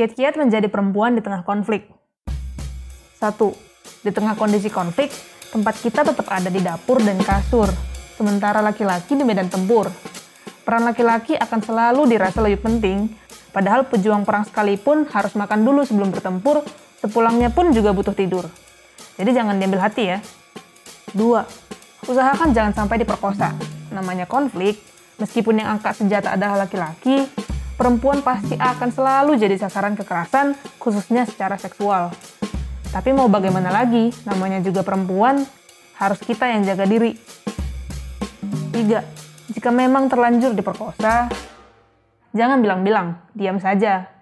Kiat-kiat menjadi perempuan di tengah konflik. 1. Di tengah kondisi konflik, tempat kita tetap ada di dapur dan kasur, sementara laki-laki di medan tempur. Peran laki-laki akan selalu dirasa lebih penting, padahal pejuang perang sekalipun harus makan dulu sebelum bertempur, sepulangnya pun juga butuh tidur. Jadi jangan diambil hati ya. 2. Usahakan jangan sampai diperkosa. Namanya konflik, meskipun yang angkat senjata adalah laki-laki, perempuan pasti akan selalu jadi sasaran kekerasan, khususnya secara seksual. Tapi mau bagaimana lagi, namanya juga perempuan, harus kita yang jaga diri. 3. Jika memang terlanjur diperkosa, jangan bilang-bilang, diam saja.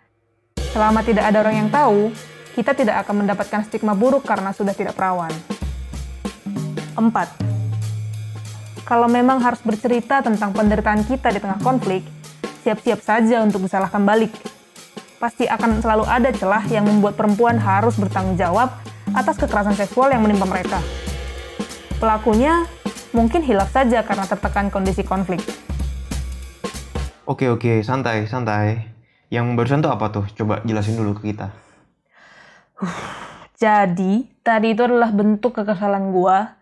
Selama tidak ada orang yang tahu, kita tidak akan mendapatkan stigma buruk karena sudah tidak perawan. 4. Kalau memang harus bercerita tentang penderitaan kita di tengah konflik, siap-siap saja untuk disalahkan balik. Pasti akan selalu ada celah yang membuat perempuan harus bertanggung jawab atas kekerasan seksual yang menimpa mereka. Pelakunya mungkin hilaf saja karena tertekan kondisi konflik. Oke oke, santai santai. Yang barusan tuh apa tuh? Coba jelasin dulu ke kita. Jadi, tadi itu adalah bentuk kekesalan gua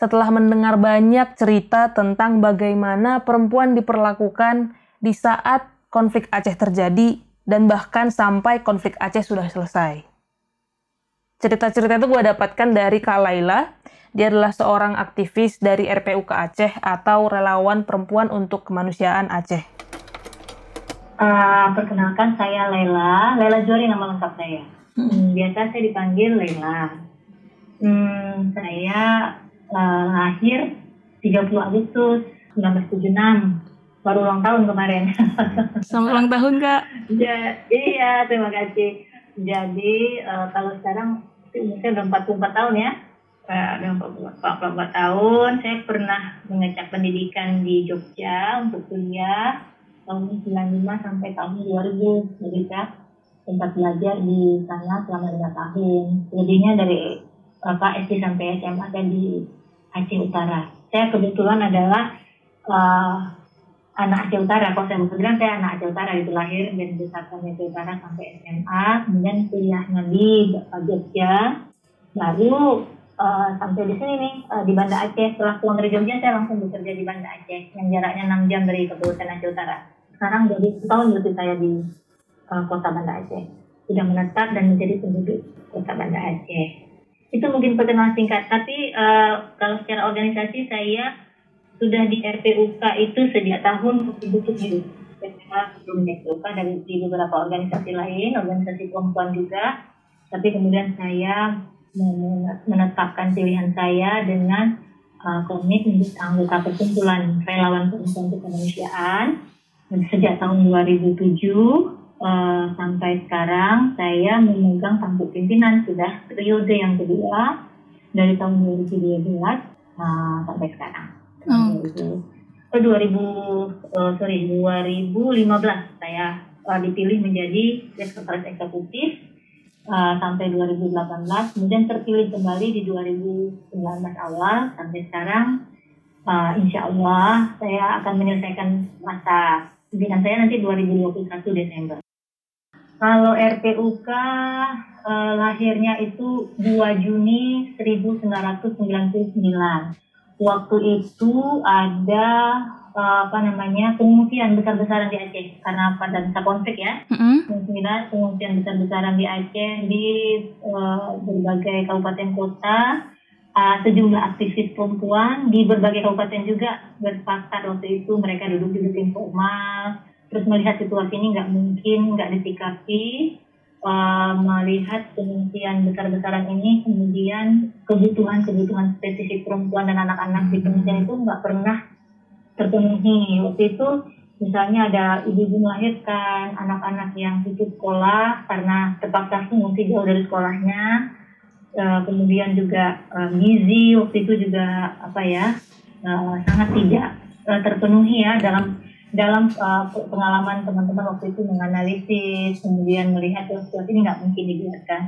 setelah mendengar banyak cerita tentang bagaimana perempuan diperlakukan di saat konflik Aceh terjadi dan bahkan sampai konflik Aceh sudah selesai. Cerita-cerita itu gue dapatkan dari Kak Laila. Dia adalah seorang aktivis dari RPUK Aceh atau Relawan Perempuan untuk Kemanusiaan Aceh. Uh, perkenalkan saya Laila, Laila Jori nama lengkap saya. Hmm, biasa saya dipanggil Laila. Hmm, saya uh, lahir 30 Agustus 1976 baru ulang tahun kemarin. Selamat ulang tahun kak. ya, iya, terima kasih. Jadi uh, kalau sekarang umurnya udah 44 tahun ya. Uh, udah 44 tahun. Saya pernah mengecek pendidikan di Jogja untuk kuliah tahun 95 sampai tahun 2000. Jadi saya sempat belajar di sana selama lima tahun. Jadinya dari uh, SD sampai SMA dan di Aceh Utara. Saya kebetulan adalah uh, anak Aceh Utara. Kalau saya mau bilang saya anak Aceh Utara itu lahir dan dibesarkan di Aceh Utara sampai SMA, kemudian kuliahnya di Jogja, baru uh, sampai di sini nih uh, di Banda Aceh. Setelah pulang dari Jogja saya langsung bekerja di Banda Aceh yang jaraknya 6 jam dari Kabupaten Aceh Utara. Sekarang jadi tahun lebih saya di uh, kota Banda Aceh. Sudah menetap dan menjadi penduduk kota Banda Aceh. Itu mungkin perkenalan singkat, tapi uh, kalau secara organisasi saya sudah di RPUK itu sejak tahun 2007. Saya sebelum dari di beberapa organisasi lain, organisasi perempuan juga. Tapi kemudian saya menetapkan pilihan saya dengan uh, komit menjadi anggota perkumpulan relawan perempuan kemanusiaan sejak tahun 2007 uh, sampai sekarang saya memegang tampuk pimpinan sudah periode yang kedua dari tahun 2012 uh, sampai sekarang. Oh. Oh, 2000 uh, sorry 2015 saya uh, dipilih menjadi sekretaris eksekutif uh, sampai 2018 kemudian terpilih kembali di 2019 awal sampai sekarang uh, insya Allah saya akan menyelesaikan masa pimpinan saya nanti 2021 Desember. Kalau RPUK uh, lahirnya itu 2 Juni 1999 waktu itu ada uh, apa namanya pengungsian besar-besaran di Aceh. Karena pada masa konflik ya. Mm-hmm. pengungsian besar-besaran di Aceh di uh, berbagai kabupaten kota. Uh, sejumlah aktivis perempuan di berbagai kabupaten juga bersepakat waktu itu. Mereka duduk di informal terus melihat situasi ini nggak mungkin nggak disikapi melihat pengungsian besar-besaran ini kemudian kebutuhan-kebutuhan spesifik perempuan dan anak-anak di pengungsian itu nggak pernah terpenuhi. Waktu itu misalnya ada ibu-ibu melahirkan anak-anak yang putus sekolah karena terpaksa mengungsi jauh dari sekolahnya. Uh, kemudian juga uh, gizi waktu itu juga apa ya uh, sangat tidak uh, terpenuhi ya dalam dalam uh, pengalaman teman-teman waktu itu menganalisis, kemudian melihat situasi ini nggak mungkin dibiarkan.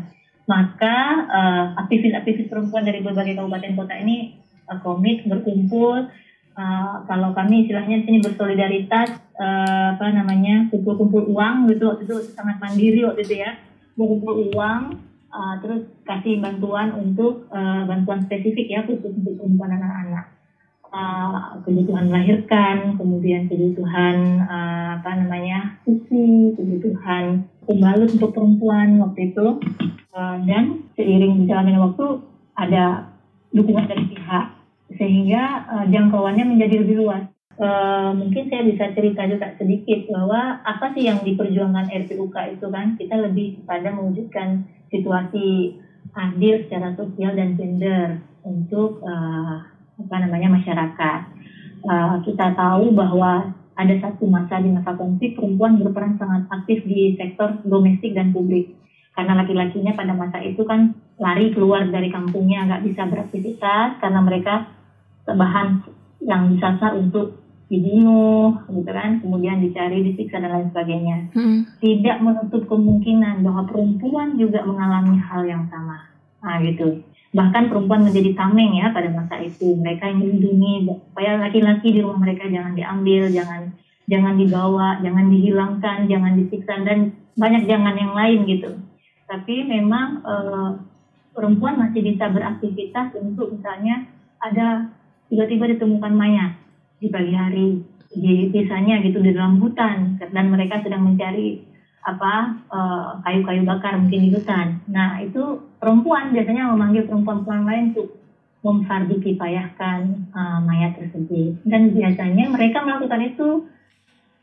Maka uh, aktivis-aktivis perempuan dari berbagai kabupaten kota ini uh, komit berkumpul uh, kalau kami istilahnya sini bersolidaritas uh, apa namanya kumpul-kumpul uang gitu waktu itu sangat mandiri waktu itu ya kumpul uang uh, terus kasih bantuan untuk uh, bantuan spesifik ya khusus untuk perempuan anak-anak uh, kebutuhan melahirkan kemudian kebutuhan uh, apa namanya susu kebutuhan pembalut untuk perempuan waktu itu uh, dan seiring berjalannya waktu ada dukungan dari pihak sehingga jangkauannya menjadi lebih luas. Uh, mungkin saya bisa cerita juga sedikit bahwa apa sih yang diperjuangkan RPUK itu kan kita lebih pada mewujudkan situasi adil secara sosial dan gender untuk uh, apa namanya masyarakat. Uh, kita tahu bahwa ada satu masa di masa konflik perempuan berperan sangat aktif di sektor domestik dan publik karena laki-lakinya pada masa itu kan lari keluar dari kampungnya nggak bisa beraktivitas karena mereka bahan yang disasar untuk dibunuh gitu kan kemudian dicari disiksa dan lain sebagainya hmm. tidak menutup kemungkinan bahwa perempuan juga mengalami hal yang sama nah gitu bahkan perempuan menjadi tameng ya pada masa itu. Mereka yang melindungi supaya laki-laki di rumah mereka jangan diambil jangan jangan dibawa jangan dihilangkan jangan disiksa dan banyak jangan yang lain gitu. Tapi memang e, perempuan masih bisa beraktivitas untuk misalnya ada tiba-tiba ditemukan mayat di pagi hari. Di desanya gitu di dalam hutan. Dan mereka sedang mencari apa eh, kayu-kayu uh, bakar mungkin di hutan. Nah itu perempuan biasanya memanggil perempuan-perempuan lain untuk memfardu kifayahkan uh, mayat tersebut dan biasanya mereka melakukan itu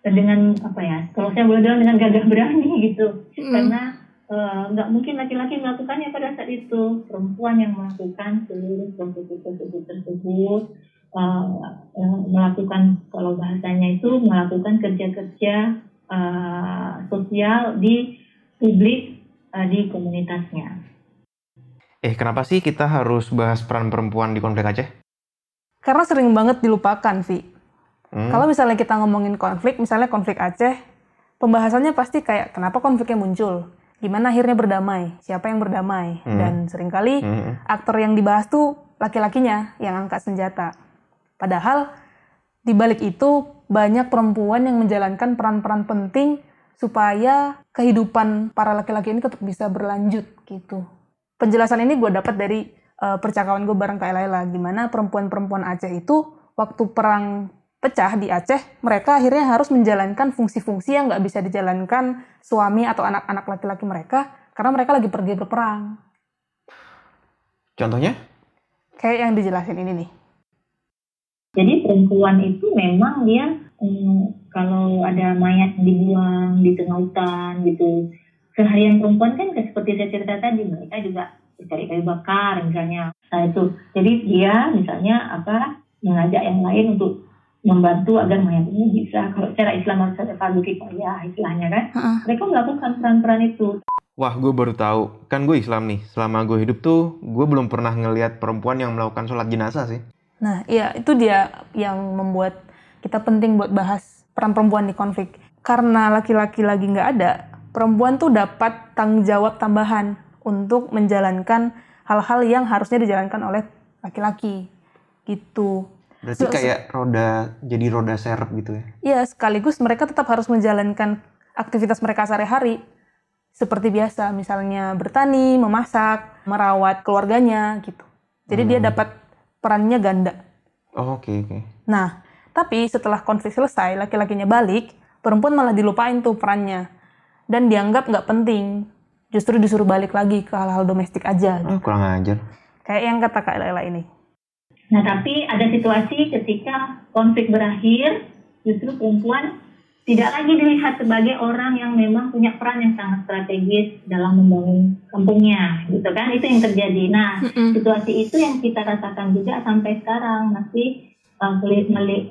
dengan apa ya kalau saya boleh bilang dengan gagah berani gitu mm. karena Eh, nggak uh, mungkin laki-laki melakukannya pada saat itu perempuan yang melakukan seluruh proses tersebut tersebut uh, uh, melakukan kalau bahasanya itu melakukan kerja-kerja uh, sosial di publik uh, di komunitasnya. Eh kenapa sih kita harus bahas peran perempuan di konflik Aceh? Karena sering banget dilupakan, Vi. Hmm. Kalau misalnya kita ngomongin konflik, misalnya konflik Aceh, pembahasannya pasti kayak kenapa konfliknya muncul gimana akhirnya berdamai, siapa yang berdamai, hmm. dan sering kali hmm. aktor yang dibahas tuh laki-lakinya yang angkat senjata. Padahal di balik itu banyak perempuan yang menjalankan peran-peran penting supaya kehidupan para laki-laki ini tetap bisa berlanjut gitu. Penjelasan ini gue dapat dari uh, percakapan gue bareng Kak Laila, gimana perempuan-perempuan Aceh itu waktu perang pecah di Aceh, mereka akhirnya harus menjalankan fungsi-fungsi yang nggak bisa dijalankan suami atau anak-anak laki-laki mereka karena mereka lagi pergi berperang. Contohnya? Kayak yang dijelasin ini nih. Jadi perempuan itu memang dia hmm, kalau ada mayat dibuang di tengah hutan gitu, seharian perempuan kan seperti saya cerita tadi mereka juga mencari kayu bakar misalnya. Nah itu, jadi dia misalnya apa mengajak yang lain untuk membantu agar mayat ini bisa kalau secara Islam harus ada fardu kifayah istilahnya kan uh-uh. mereka melakukan peran-peran itu Wah, gue baru tahu. Kan gue Islam nih. Selama gue hidup tuh, gue belum pernah ngelihat perempuan yang melakukan sholat jenazah sih. Nah, iya itu dia yang membuat kita penting buat bahas peran perempuan di konflik. Karena laki-laki lagi nggak ada, perempuan tuh dapat tanggung jawab tambahan untuk menjalankan hal-hal yang harusnya dijalankan oleh laki-laki. Gitu. Berarti so, kayak roda jadi roda serep gitu ya? Iya, sekaligus mereka tetap harus menjalankan aktivitas mereka sehari-hari seperti biasa, misalnya bertani, memasak, merawat keluarganya gitu. Jadi hmm. dia dapat perannya ganda. Oh, oke okay, oke. Okay. Nah, tapi setelah konflik selesai, laki-lakinya balik, perempuan malah dilupain tuh perannya dan dianggap nggak penting. Justru disuruh balik lagi ke hal-hal domestik aja. Oh, kurang ajar. Kayak yang kata Kak Lela ini. Nah, tapi ada situasi ketika konflik berakhir, justru perempuan tidak lagi dilihat sebagai orang yang memang punya peran yang sangat strategis dalam membangun kampungnya, gitu kan? Itu yang terjadi. Nah, mm-hmm. situasi itu yang kita rasakan juga sampai sekarang masih uh,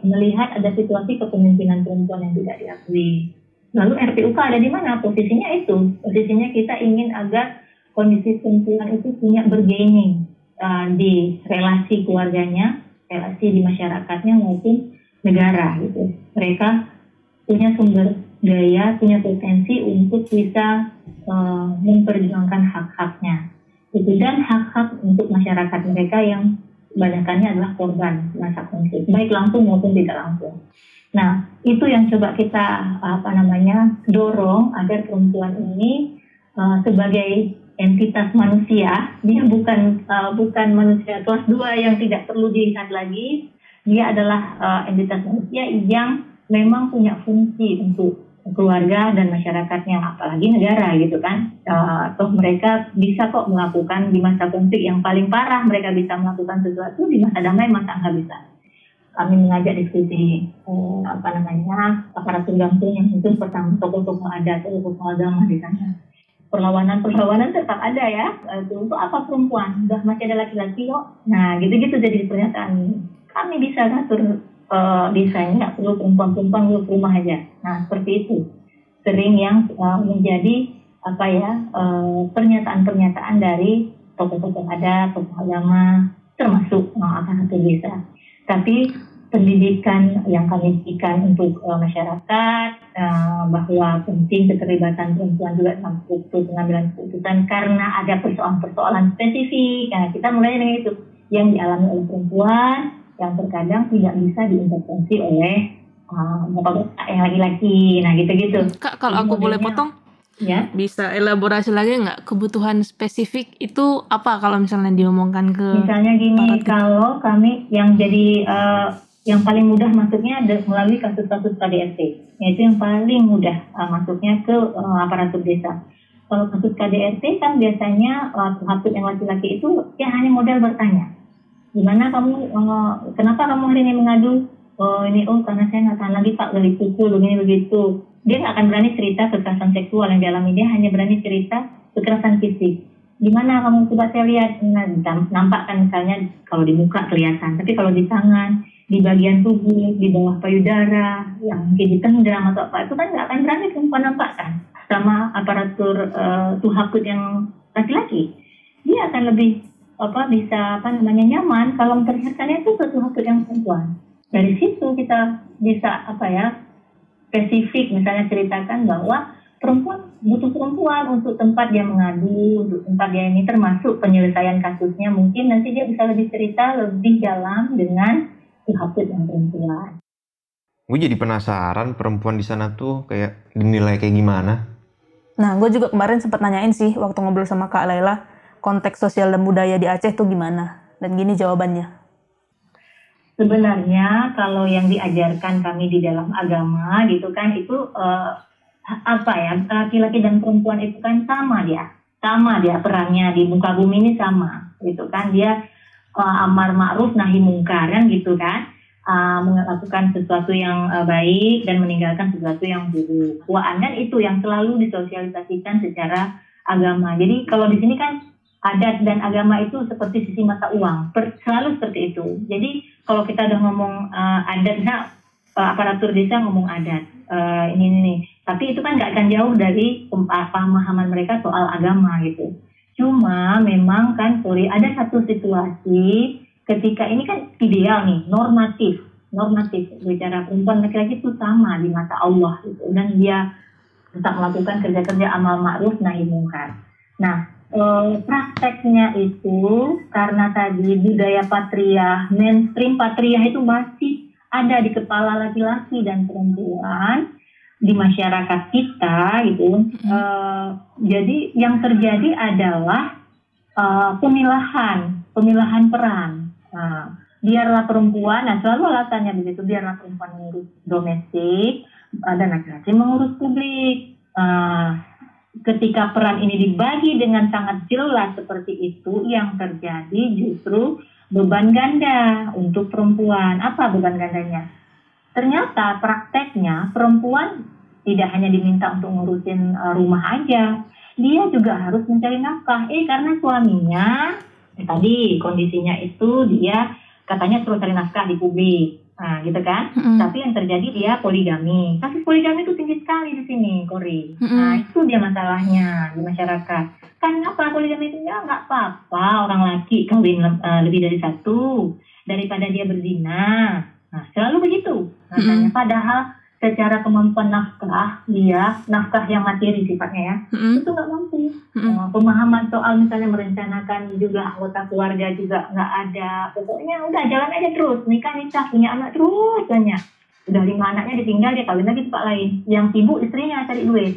melihat ada situasi kepemimpinan perempuan yang tidak diakui. Lalu RPUK ada di mana? Posisinya itu, posisinya kita ingin agar kondisi perempuan itu punya bergaining, uh, di relasi keluarganya, relasi di masyarakatnya maupun negara gitu. Mereka punya sumber daya, punya potensi untuk bisa uh, memperjuangkan hak-haknya. Itu dan hak-hak untuk masyarakat mereka yang kebanyakannya adalah korban masa konflik, baik langsung maupun tidak langsung. Nah, itu yang coba kita apa namanya dorong agar perempuan ini uh, sebagai entitas manusia, dia bukan uh, bukan manusia kelas dua yang tidak perlu dilihat lagi, dia adalah uh, entitas manusia yang memang punya fungsi untuk keluarga dan masyarakatnya, apalagi negara gitu kan. Uh, toh mereka bisa kok melakukan di masa konflik yang paling parah, mereka bisa melakukan sesuatu di masa damai masa nggak bisa. Kami mengajak diskusi uh, apa namanya aparatur gantung yang itu pertama tokoh-tokoh adat, tokoh-tokoh agama di sana. Perlawanan-perlawanan tetap ada ya. Uh, untuk apa perempuan? Udah masih ada laki-laki kok. Nah gitu-gitu jadi pernyataan. Kami bisa ngatur uh, desain nggak perlu perempuan-perempuan perlu rumah aja. Nah seperti itu sering yang uh, menjadi apa ya pernyataan pernyataan-pernyataan dari tokoh-tokoh ada tokoh agama, termasuk uh, aparatur desa. Tapi pendidikan yang kami berikan untuk uh, masyarakat uh, bahwa penting keterlibatan perempuan juga dalam pengambilan keputusan karena ada persoalan-persoalan spesifik. Nah, kita mulai dengan itu yang dialami oleh perempuan yang terkadang tidak bisa diintervensi oleh uh, bapak yang laki-laki. Nah gitu-gitu. Kak kalau aku boleh potong, ya bisa elaborasi lagi nggak kebutuhan spesifik itu apa kalau misalnya diomongkan ke misalnya gini kalau kami yang jadi uh, yang paling mudah masuknya melalui kasus-kasus KDRT yaitu yang paling mudah uh, masuknya ke uh, aparatur desa. Kalau kasus KDRT kan biasanya uh, yang laki-laki itu ya hanya modal bertanya. Gimana kamu uh, kenapa kamu hari ini mengadu? Oh ini oh karena saya nggak tahan lagi pak. Dari pukul begini begitu. Dia nggak akan berani cerita kekerasan seksual yang dialami. Dia hanya berani cerita kekerasan fisik. Gimana kamu? Coba saya lihat. Nah, nampak kan misalnya kalau di muka kelihatan tapi kalau di tangan di bagian tubuh di bawah payudara yang mungkin ditendang atau apa itu kan nggak akan berani perempuan nampak kan sama aparatur uh, tuhakut yang laki-laki dia akan lebih apa bisa apa namanya nyaman kalau memperlihatkannya itu sesuatu yang perempuan. Dari situ kita bisa apa ya spesifik misalnya ceritakan bahwa perempuan butuh perempuan untuk tempat dia mengadu, untuk tempat dia ini termasuk penyelesaian kasusnya mungkin nanti dia bisa lebih cerita lebih dalam dengan pihak yang perempuan. Gue jadi penasaran perempuan di sana tuh kayak dinilai kayak gimana. Nah, gue juga kemarin sempat nanyain sih waktu ngobrol sama Kak Laila konteks sosial dan budaya di Aceh itu gimana? Dan gini jawabannya. Sebenarnya kalau yang diajarkan kami di dalam agama gitu kan itu uh, apa ya laki-laki dan perempuan itu kan sama dia sama dia perannya di muka bumi ini sama gitu kan dia uh, amar ma'ruf nahi mungkar kan gitu kan uh, melakukan sesuatu yang uh, baik dan meninggalkan sesuatu yang buruk. Wah, kan itu yang selalu disosialisasikan secara agama. Jadi kalau di sini kan adat dan agama itu seperti sisi mata uang, per, selalu seperti itu. Jadi kalau kita udah ngomong uh, adat, nah aparatur desa ngomong adat, uh, ini ini, tapi itu kan nggak akan jauh dari pemahaman mereka soal agama gitu. Cuma memang kan sorry ada satu situasi ketika ini kan ideal nih, normatif, normatif. Bicara perempuan laki-laki itu sama di mata Allah gitu. Dan dia tetap melakukan kerja-kerja amal ma'ruf nahi mungkar. Nah, eh, prakteknya itu karena tadi budaya patria, mainstream patria itu masih ada di kepala laki-laki dan perempuan di masyarakat kita gitu. Uh, jadi yang terjadi adalah uh, pemilahan, pemilahan peran. Nah, biarlah perempuan, nah selalu alasannya begitu, biarlah perempuan mengurus domestik uh, dan laki-laki mengurus publik. Uh, ketika peran ini dibagi dengan sangat jelas seperti itu, yang terjadi justru beban ganda untuk perempuan. Apa beban gandanya? Ternyata prakteknya perempuan tidak hanya diminta untuk ngurusin uh, rumah aja, dia juga harus mencari nafkah. Eh karena suaminya eh, tadi kondisinya itu dia katanya terus cari nafkah di publik. Nah, gitu kan? Mm-hmm. Tapi yang terjadi dia poligami. Kasus poligami itu tinggi sekali di sini, Kori. Nah, itu dia masalahnya di masyarakat. Kan apa poligami itu ya nggak apa-apa orang laki kawin uh, lebih dari satu daripada dia berzina. Nah, selalu begitu. Nah, mm-hmm. padahal secara kemampuan nafkah dia nafkah yang materi sifatnya ya Mm-mm. itu nggak mampu. Mm-mm. Uh, pemahaman soal misalnya merencanakan juga anggota keluarga juga nggak ada. Pokoknya udah jalan aja terus nikah nikah punya anak terus banyak udah lima anaknya ditinggal dia kawin lagi tempat lain. Yang sibuk istrinya cari duit.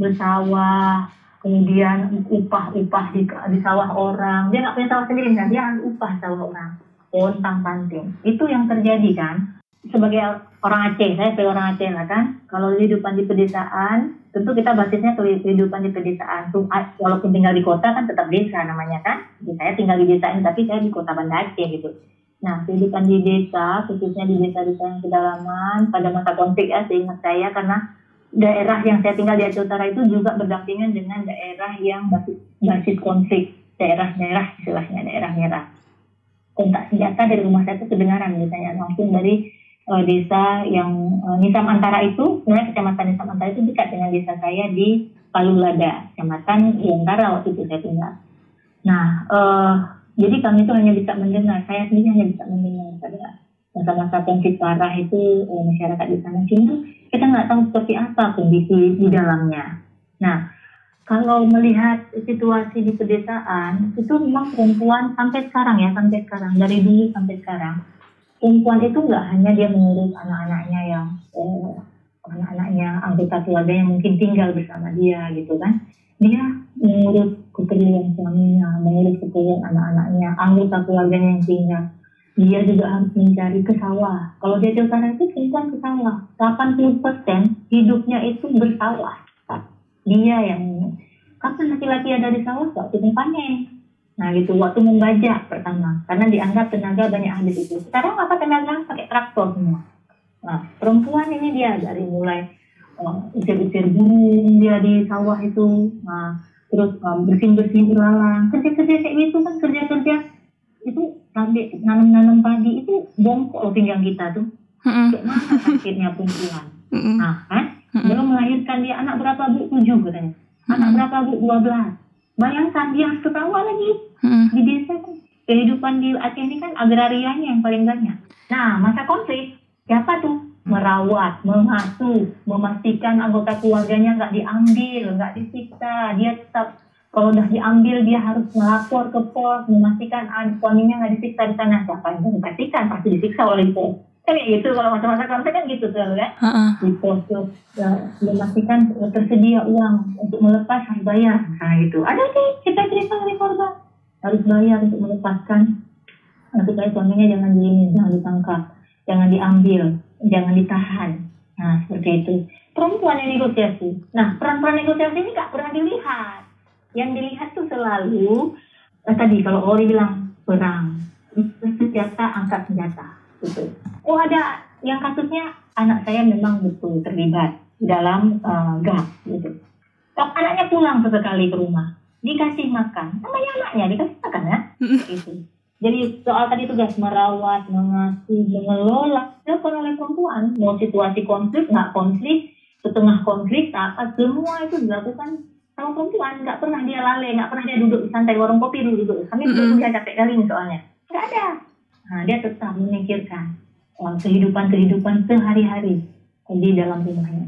Bersawah kemudian upah-upah di, di sawah orang. Dia nggak punya sawah sendiri kan dia harus upah sawah orang. Pontang panting itu yang terjadi kan sebagai orang Aceh saya sebagai orang Aceh lah kan kalau kehidupan di pedesaan tentu kita basisnya kehidupan di pedesaan. Walaupun tinggal di kota kan tetap desa namanya kan. Jadi saya tinggal di desa ini tapi saya di kota Banda Aceh gitu. Nah kehidupan di desa khususnya di desa-desa yang pedalaman pada masa konflik ya seingat saya karena daerah yang saya tinggal di Aceh Utara itu juga berdampingan dengan daerah yang basis, basis konflik. Daerah merah istilahnya daerah merah. Kontak senjata dari rumah saya itu kedengaran misalnya langsung dari eh, desa yang eh, Nisam Antara itu sebenarnya kecamatan Nisam Antara itu dekat dengan desa saya di Palulada kecamatan Yantara waktu itu saya tinggal. Nah eh, jadi kami itu hanya bisa mendengar saya sendiri hanya bisa mendengar pada masa-masa konflik parah itu eh, masyarakat di sana. Cuma kita nggak tahu seperti apa kondisi di dalamnya. Nah kalau melihat situasi di pedesaan itu memang perempuan sampai sekarang ya sampai sekarang dari dulu sampai sekarang perempuan itu nggak hanya dia mengurus anak-anaknya yang eh, anak-anaknya anggota keluarga yang mungkin tinggal bersama dia gitu kan. Dia mengurus keperluan suaminya mengurus keperluan anak-anaknya anggota keluarganya yang tinggal. Dia juga harus mencari ke sawah. Kalau dia di utara itu perempuan ke sawah. 80% hidupnya itu bersawah. Dia yang kapan laki-laki ada di sawah? Waktu panen Nah gitu, waktu membajak pertama, karena dianggap tenaga banyak habis itu. Sekarang apa tenaga? Pakai traktor semua. Nah, perempuan ini dia dari mulai uh, usir-usir burung dia di sawah itu, nah, terus um, bersihin-bersihin ilalang, kerja-kerja kayak gitu kan, kerja-kerja itu sampai nanam-nanam padi itu bongkok loh pinggang kita tuh. Kayak mana sakitnya perempuan. Nah, kan? Belum melahirkan dia anak berapa bu? Tujuh katanya. Anak berapa bu? Dua belas. Bayangkan dia ke sawah lagi Mm-mm. di desa kehidupan di Aceh ini kan agrarianya yang paling banyak. Nah, masa konflik siapa tuh merawat, mengasuh, memastikan anggota keluarganya nggak diambil, nggak disiksa, dia tetap kalau udah diambil dia harus melapor ke pos, memastikan ah, suaminya nggak disiksa di sana. Siapa yang memastikan pasti disiksa oleh pos. Kan kayak gitu kalau masa-masa konflik kan gitu selalu kan Ha-ha. di pos tuh ya, memastikan tersedia uang untuk melepas harus bayar. Nah itu ada sih kita cerita dari korban. Harus bayar untuk melepaskan. Nah, supaya suaminya jangan di jangan ditangkap jangan diambil jangan ditahan. Nah seperti itu. Perempuan yang negosiasi. Nah peran-peran negosiasi ini nggak pernah dilihat. Yang dilihat tuh selalu eh, tadi kalau Ori bilang perang. Senjata angkat senjata gitu oh ada yang kasusnya anak saya memang betul terlibat dalam eh, gas gitu. Kalau anaknya pulang sesekali ke rumah, dikasih makan, namanya anaknya dikasih makan ya, gitu. Jadi soal tadi tugas merawat, mengasuh, mengelola dilakukan oleh perempuan. Mau situasi konflik, nggak konflik, setengah konflik, apa semua itu dilakukan sama perempuan. Nggak pernah dia lalai, nggak pernah dia duduk di santai warung kopi dulu duduk. Kami Mm-mm. udah capek kali nih soalnya. Nggak ada. Nah, dia tetap memikirkan uh, kehidupan-kehidupan sehari-hari di dalam rumahnya.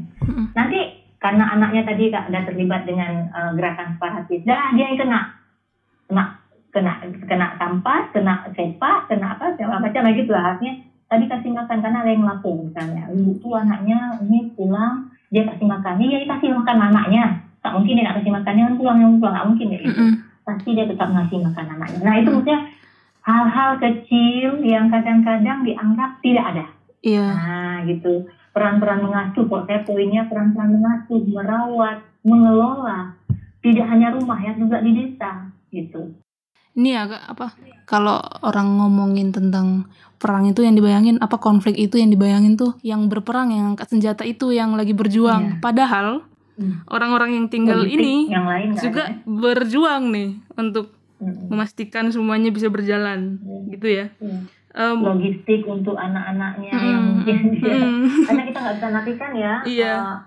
Nanti karena anaknya tadi Kak, ada terlibat dengan uh, gerakan separatis, dah dia yang kena, kena, kena, kena sampah, kena sepak, kena apa, segala macam lah gitu lah. Artinya tadi kasih makan karena ada yang lapor misalnya, ibu tuh anaknya ini pulang, dia kasih makan, iya dia kasih makan anaknya, tak mungkin dia nak kasih makannya kan pulang yang pulang, nggak mungkin ya gitu pasti dia tetap ngasih makan anaknya. Nah itu maksudnya hal-hal kecil yang kadang-kadang dianggap tidak ada. Iya. Nah gitu peran-peran mengasuh kok saya poinnya peran-peran mengasuh, merawat, mengelola tidak hanya rumah ya juga di desa gitu. Ini agak apa? Kalau orang ngomongin tentang perang itu yang dibayangin apa konflik itu yang dibayangin tuh yang berperang yang angkat senjata itu yang lagi berjuang. Iya. Padahal Hmm. orang-orang yang tinggal Politik ini yang lain juga ada. berjuang nih untuk Memastikan semuanya bisa berjalan Iya. gitu ya. Iya. Em, Logistik untuk anak-anaknya yang mm, mungkin dia mm, karena kita nggak bisa nafikan ya. Iya. eh,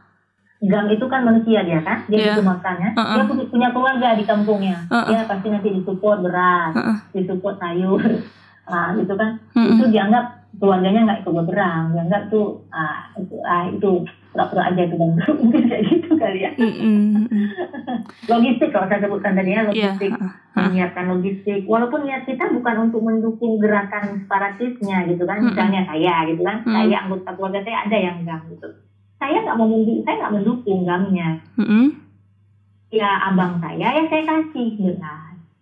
gang itu kan manusia dia kan, dia Iya. butuh makan ya. Uh-uh. Dia punya- keluarga di kampungnya. Uh-uh. Dia pasti nanti disupport beras, Uh-uh. disupport sayur, ah gitu kan. mm, Itu dianggap keluarganya nggak ikut berperang dianggap tuh ah itu ah itu pura-pura aja itu mungkin kayak gitu kali ya. Logistik kalau saya sebutkan tadi ya Iya, logistik. menyiapkan logistik. Walaupun niat kita bukan untuk mendukung gerakan separatisnya gitu kan. Misalnya saya gitu kan. Saya anggota keluarga saya ada yang gam gitu. Saya nggak mau mendukung saya nggak mendukung gamnya Mm, mm. ya abang saya ya saya kasih. Gitu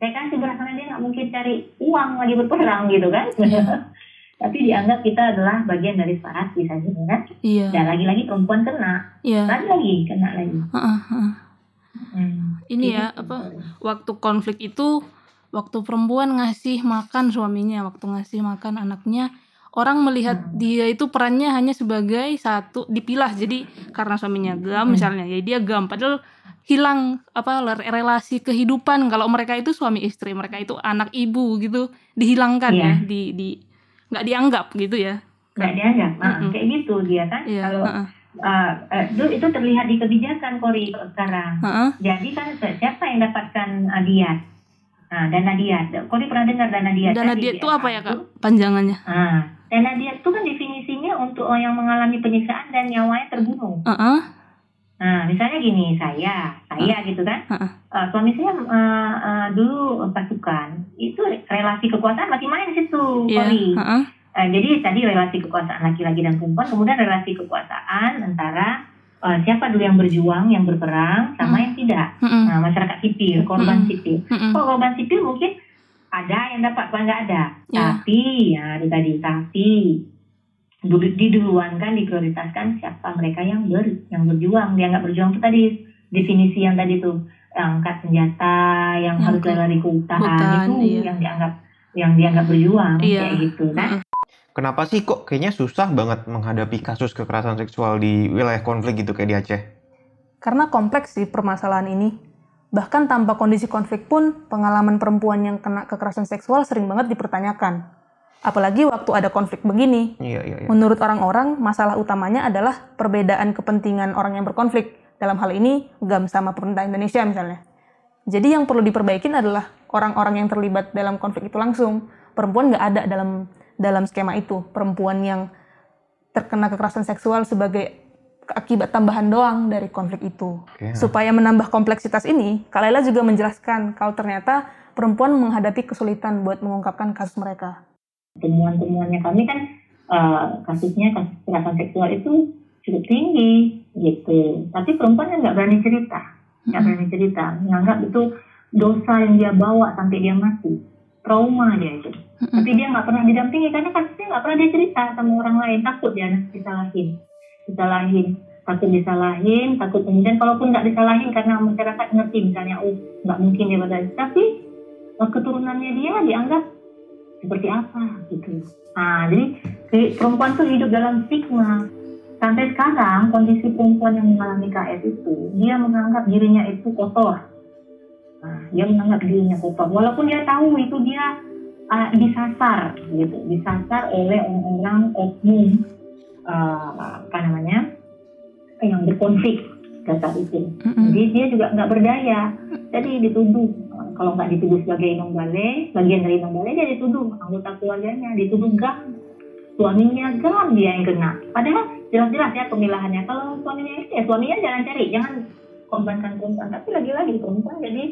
saya kasih beras karena dia nggak mungkin cari uang lagi berperang gitu kan tapi dianggap kita adalah bagian dari separatis aja kan Iya, dan lagi-lagi perempuan kena iya. lagi lagi kena lagi Heeh, heeh. Hmm. Ini ya Gitu. apa waktu konflik itu waktu perempuan ngasih makan suaminya, waktu ngasih makan anaknya, orang melihat Hmm. dia itu perannya hanya sebagai satu dipilah. Jadi karena suaminya gam Hmm. misalnya, ya dia gam padahal hilang apa relasi kehidupan kalau mereka itu suami istri, mereka itu anak ibu gitu, dihilangkan Iya. ya, di di nggak dianggap gitu ya. nggak dianggap nah, Mm-mm. kayak gitu dia kan Iya, kalau heeh. uh, uh, itu, itu terlihat di kebijakan Kori sekarang Heeh. jadi kan siapa yang dapatkan uh, diat nah dana diat Kori pernah dengar dana diat Dana kan? dia itu apa ya, Kak? Panjangannya. Ah, dana diat itu kan definisinya untuk orang yang mengalami penyiksaan dan nyawanya terbunuh Heeh. Nah, misalnya gini, saya, saya gitu kan, Heeh. uh, suami saya uh, uh, dulu pasukan, itu relasi kekuasaan masih main di situ, Iya, Kori. heeh. Uh, jadi tadi relasi kekuasaan laki-laki dan perempuan, kemudian relasi kekuasaan antara uh, siapa dulu yang berjuang, yang berperang, sama Hmm. yang tidak. Heeh. Nah, masyarakat sipil, korban Hmm. sipil. Heeh. Kalau korban sipil mungkin ada yang dapat, apa nggak ada. Ya. Tapi, ya itu tadi, tapi diduluankan, diprioritaskan siapa mereka yang ber, yang berjuang. Dianggap berjuang itu tadi definisi yang tadi tuh angkat senjata, yang Yang harus lari ke hutan, hutan, itu iya. yang dianggap yang dianggap berjuang Iya. kayak gitu kan. Heeh. Kenapa sih kok kayaknya susah banget menghadapi kasus kekerasan seksual di wilayah konflik gitu kayak di Aceh? Karena kompleks sih permasalahan ini. Bahkan tanpa kondisi konflik pun, pengalaman perempuan yang kena kekerasan seksual sering banget dipertanyakan. Apalagi waktu ada konflik begini. Iya, iya, iya. Menurut orang-orang, masalah utamanya adalah perbedaan kepentingan orang yang berkonflik. Dalam hal ini, GAM sama pemerintah Indonesia misalnya. Jadi yang perlu diperbaikin adalah orang-orang yang terlibat dalam konflik itu langsung. Perempuan nggak ada dalam dalam skema itu. Perempuan yang terkena kekerasan seksual sebagai akibat tambahan doang dari konflik itu. Oke. Supaya menambah kompleksitas ini, Kak Laila juga menjelaskan kalau ternyata perempuan menghadapi kesulitan buat mengungkapkan kasus mereka. Temuan-temuannya. Kami kan eh, kasusnya kasus kekerasan seksual itu cukup tinggi gitu. Tapi perempuan kan nggak berani cerita, nggak berani cerita, menganggap itu dosa yang dia bawa sampai dia mati, trauma dia itu. Tapi dia nggak pernah didampingi karena kasusnya nggak pernah dia cerita sama orang lain, takut dia anak disalahin, disalahin, takut disalahin, takut kemudian kalaupun nggak disalahin karena masyarakat ngerti misalnya, oh nggak mungkin dia pada, tapi eh, keturunannya dia dianggap seperti apa gitu. Nah, jadi perempuan tuh hidup dalam stigma. Sampai sekarang kondisi perempuan yang mengalami KS itu, dia menganggap dirinya itu kotor. Nah, dia menganggap dirinya kotor, walaupun dia tahu itu dia uh, disasar, gitu, disasar oleh orang-orang oknum uh, apa namanya yang berkonflik pada saat itu. Mm-mm. Jadi dia juga nggak berdaya. Jadi dituduh kalau nggak dituduh sebagai nonggale, bagian dari nonggale dia dituduh anggota keluarganya, dituduh gam, suaminya gam dia yang kena. Padahal jelas-jelas ya pemilahannya. Kalau suaminya itu ya suaminya jangan cari, jangan korbankan perempuan. Tapi lagi-lagi perempuan jadi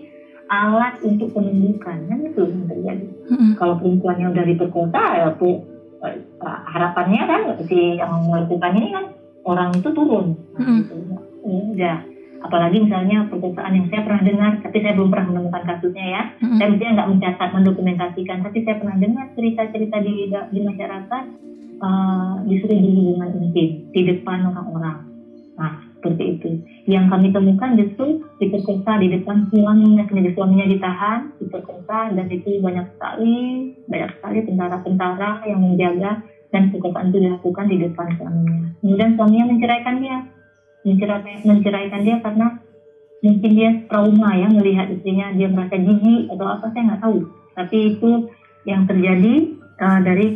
alat untuk penunjukan kan itu yang terjadi. Kalau perempuannya udah diperkosa ya bu, eh, harapannya kan si yang melakukan ini kan orang itu turun. Nah, gitu. Ya, udah. Apalagi misalnya perkosaan yang saya pernah dengar, tapi saya belum pernah menemukan kasusnya ya. Mm-mm. Saya nggak mencatat, mendokumentasikan, tapi saya pernah dengar cerita-cerita di, di masyarakat eh, disuruh berhubungan intim di depan orang-orang. Nah, seperti itu. Yang kami temukan justru diperkosa di depan suaminya, kemudian suaminya ditahan, diperkosa, dan itu banyak sekali, banyak sekali tentara-tentara yang menjaga dan perkosaan itu dilakukan di depan suaminya. Kemudian suaminya menceraikan dia, menceraikan, menceraikan dia karena mungkin dia trauma ya melihat istrinya dia merasa jijik atau apa saya nggak tahu. Tapi itu yang terjadi eh, dari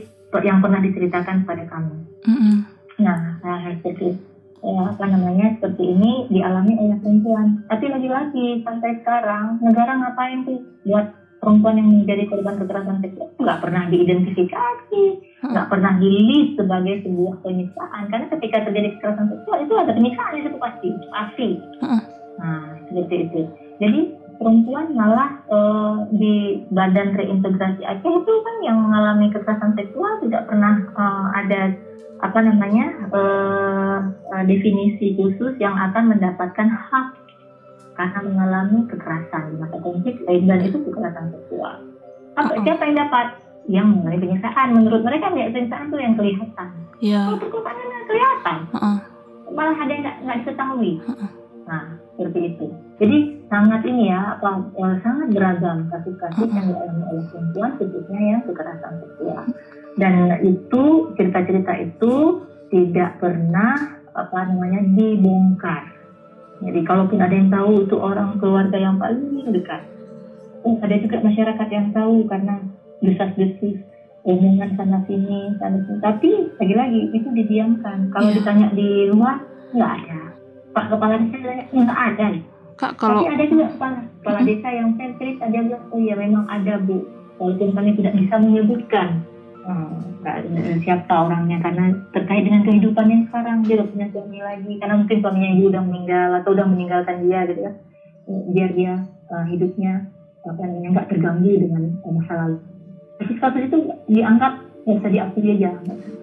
yang pernah diceritakan kepada kami. Mm-mm. Nah, hal seperti ya, apa namanya seperti ini dialami oleh perempuan. Tapi lagi-lagi sampai sekarang negara ngapain tuh buat perempuan yang menjadi korban kekerasan seksual nggak pernah diidentifikasi, nggak pernah di sebagai sebuah penyiksaan. Karena ketika terjadi kekerasan seksual itu ada penyiksaan itu pasti, pasti. Nah, seperti itu. Jadi perempuan malah uh, di Badan Reintegrasi Aceh itu kan yang mengalami kekerasan seksual tidak pernah uh, ada apa namanya uh, definisi khusus yang akan mendapatkan hak karena mengalami kekerasan di masa konflik dan itu kekerasan seksual. Apa, uh-uh. Siapa yang dapat? Yang mengalami penyiksaan. Menurut mereka penyiksaan itu yang kelihatan. Yeah. Kalau perkosaan kelihatan. Uh-uh. Malah ada yang nggak diketahui. Uh-uh. Nah, seperti itu. Jadi sangat ini ya, apa, eh, sangat beragam kasus-kasus uh-uh. yang dialami oleh perempuan, khususnya yang kekerasan seksual. Dan itu cerita-cerita itu tidak pernah apa namanya dibongkar jadi kalaupun ada yang tahu itu orang keluarga yang paling dekat. Oh, ada juga masyarakat yang tahu karena desas-desus omongan sana sini, sana sini. Tapi lagi-lagi itu didiamkan. Kalau yeah. ditanya di luar nggak ada. Pak kepala desa nggak ada. Kak, kalau... Tapi ada juga kepala, kepala desa yang cerita dia bilang oh iya memang ada bu. Walaupun kami tidak bisa menyebutkan hmm, siapa orangnya karena terkait dengan kehidupannya sekarang dia udah punya suami lagi. Karena mungkin suaminya ibu udah meninggal atau udah meninggalkan dia gitu ya. Biar dia uh, hidupnya apa namanya nggak terganggu dengan uh, masa lalu. Tapi status itu dianggap nggak bisa diakui aja.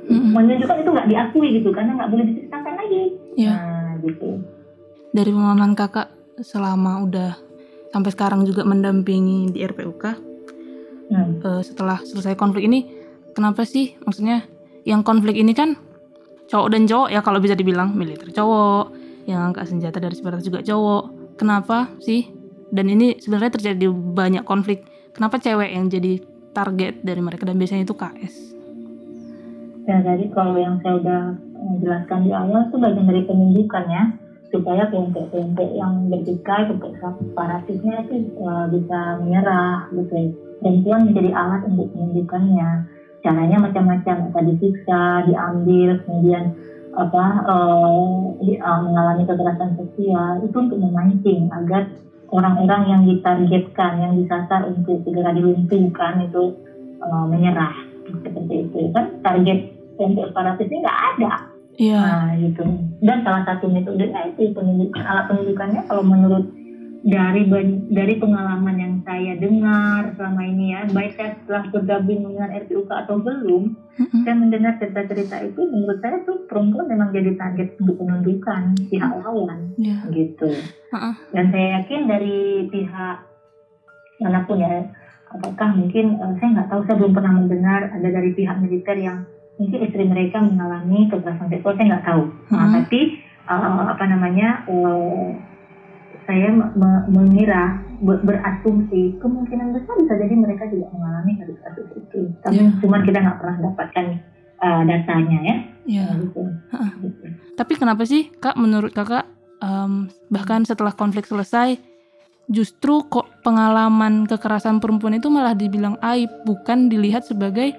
Mm-hmm. menunjukkan itu nggak diakui gitu karena nggak boleh diceritakan lagi. Ya. nah gitu. Dari pengalaman kakak selama udah sampai sekarang juga mendampingi di RPUK hmm. uh, setelah selesai konflik ini kenapa sih? Maksudnya yang konflik ini kan cowok dan cowok ya kalau bisa dibilang militer cowok yang angkat senjata dari sebarat juga cowok. Kenapa sih? Dan ini sebenarnya terjadi banyak konflik. Kenapa cewek yang jadi target dari mereka dan biasanya itu KS ya jadi kalau yang saya udah jelaskan di awal itu bagian dari penunjukan ya. Supaya kelompok-kelompok yang bertikai kelompok separatisnya itu uh, bisa menyerah gitu. Perempuan menjadi alat untuk penunjukannya caranya macam-macam. Apa disiksa diambil kemudian apa uh, di, uh, mengalami kekerasan seksual itu untuk memancing agar orang-orang yang ditargetkan yang disasar untuk segera dilumpuhkan itu uh, menyerah. Seperti itu. Kan target untuk separatis ini nggak ada. Iya. Nah, gitu. Dan salah satu metode itu penunjukan alat penunjukannya kalau menurut dari dari pengalaman yang saya dengar selama ini ya, baik saya setelah bergabung dengan RPUK atau belum, mm-hmm. saya mendengar cerita-cerita itu, menurut saya tuh perempuan memang jadi target untuk penundukan pihak lawan, yeah. gitu. Uh-uh. Dan saya yakin dari pihak mana pun ya, apakah mungkin uh, saya nggak tahu, saya belum pernah mendengar ada dari pihak militer yang mungkin istri mereka mengalami kekerasan seksual, saya nggak tahu. Uh-huh. Nah, tapi uh, apa namanya? Uh, saya mengira berasumsi kemungkinan besar bisa jadi mereka juga mengalami kasus-kasus itu. Tapi yeah. cuma kita nggak pernah dapatkan uh, datanya ya. Yeah. Nah, gitu. gitu. Tapi kenapa sih kak menurut kakak um, bahkan setelah konflik selesai justru kok pengalaman kekerasan perempuan itu malah dibilang aib bukan dilihat sebagai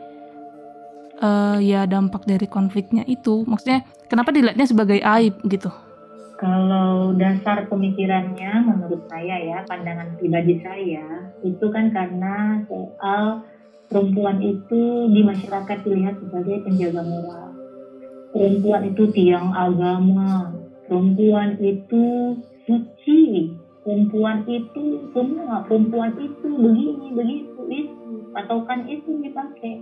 uh, ya dampak dari konfliknya itu. Maksudnya kenapa dilihatnya sebagai aib gitu? Kalau dasar pemikirannya menurut saya ya, pandangan pribadi saya, itu kan karena soal perempuan itu di masyarakat dilihat sebagai penjaga moral. Perempuan itu tiang agama, perempuan itu suci, perempuan itu semua, perempuan itu begini, begitu, itu, patokan itu dipakai.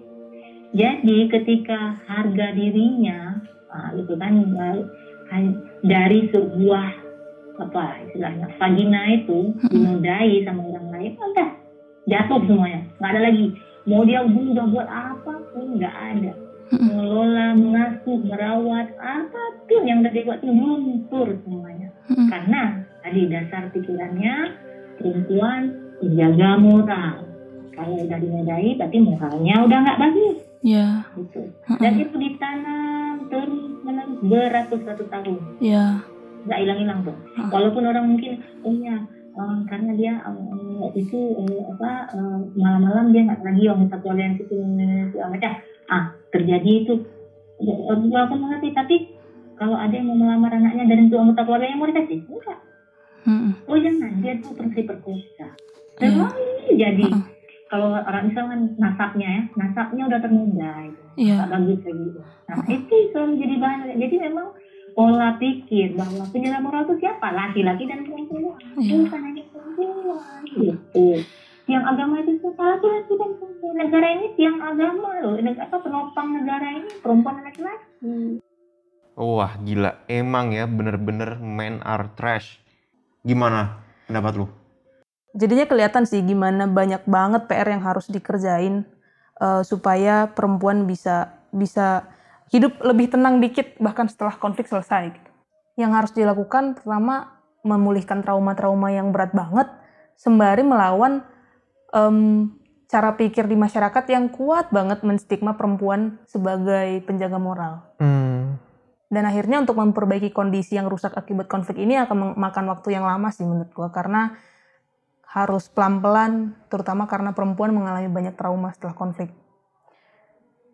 Jadi ketika harga dirinya, nah, itu kan dari sebuah apa istilahnya vagina itu dinodai sama orang lain udah jatuh semuanya. Nggak ada lagi. Mau dia udah buat apa pun nggak ada. Mengelola mengasuh merawat apa pun yang udah dibuat itu luntur semuanya. Karena tadi dasar pikirannya perempuan menjaga moral kalau udah dinodai berarti moralnya udah nggak bagus. Ya gitu. Dan itu ditanam terus menerus beratus-ratus tahun. Ya nggak hilang-hilang tuh. Uh. walaupun orang mungkin oh ya um, karena dia um, itu um, apa um, malam-malam dia nggak lagi wanita keluarga yang itu macam. Ah terjadi itu. Walaupun mengerti tapi kalau ada yang mau melamar anaknya dari itu anggota keluarga yang mau dikasih enggak. Hmm. oh jangan dia tuh pergi perkosa terlalu yeah. jadi. Uh kalau orang Islam kan nasabnya ya, nasabnya udah ternodai. Gitu. Iya. Nggak bagus kayak gitu. Nah itu selalu jadi bahan. Jadi memang pola pikir bahwa penjaga moral itu siapa? Laki-laki dan perempuan. Iya. Bukan hanya perempuan. Gitu. Tiang agama itu siapa? Laki-laki dan perempuan. Negara ini tiang agama loh. Negara apa penopang negara ini perempuan dan laki-laki. Wah gila, emang ya bener-bener men are trash. Gimana pendapat lu? Jadinya kelihatan sih gimana banyak banget PR yang harus dikerjain eh, supaya perempuan bisa bisa hidup lebih tenang dikit bahkan setelah konflik selesai. Gitu. Yang harus dilakukan pertama memulihkan trauma-trauma yang berat banget sembari melawan em, cara pikir di masyarakat yang kuat banget menstigma perempuan sebagai penjaga moral. Hmm, Dan akhirnya untuk memperbaiki kondisi yang rusak akibat konflik ini akan memakan waktu yang lama sih menurut gua karena harus pelan-pelan terutama karena perempuan mengalami banyak trauma setelah konflik.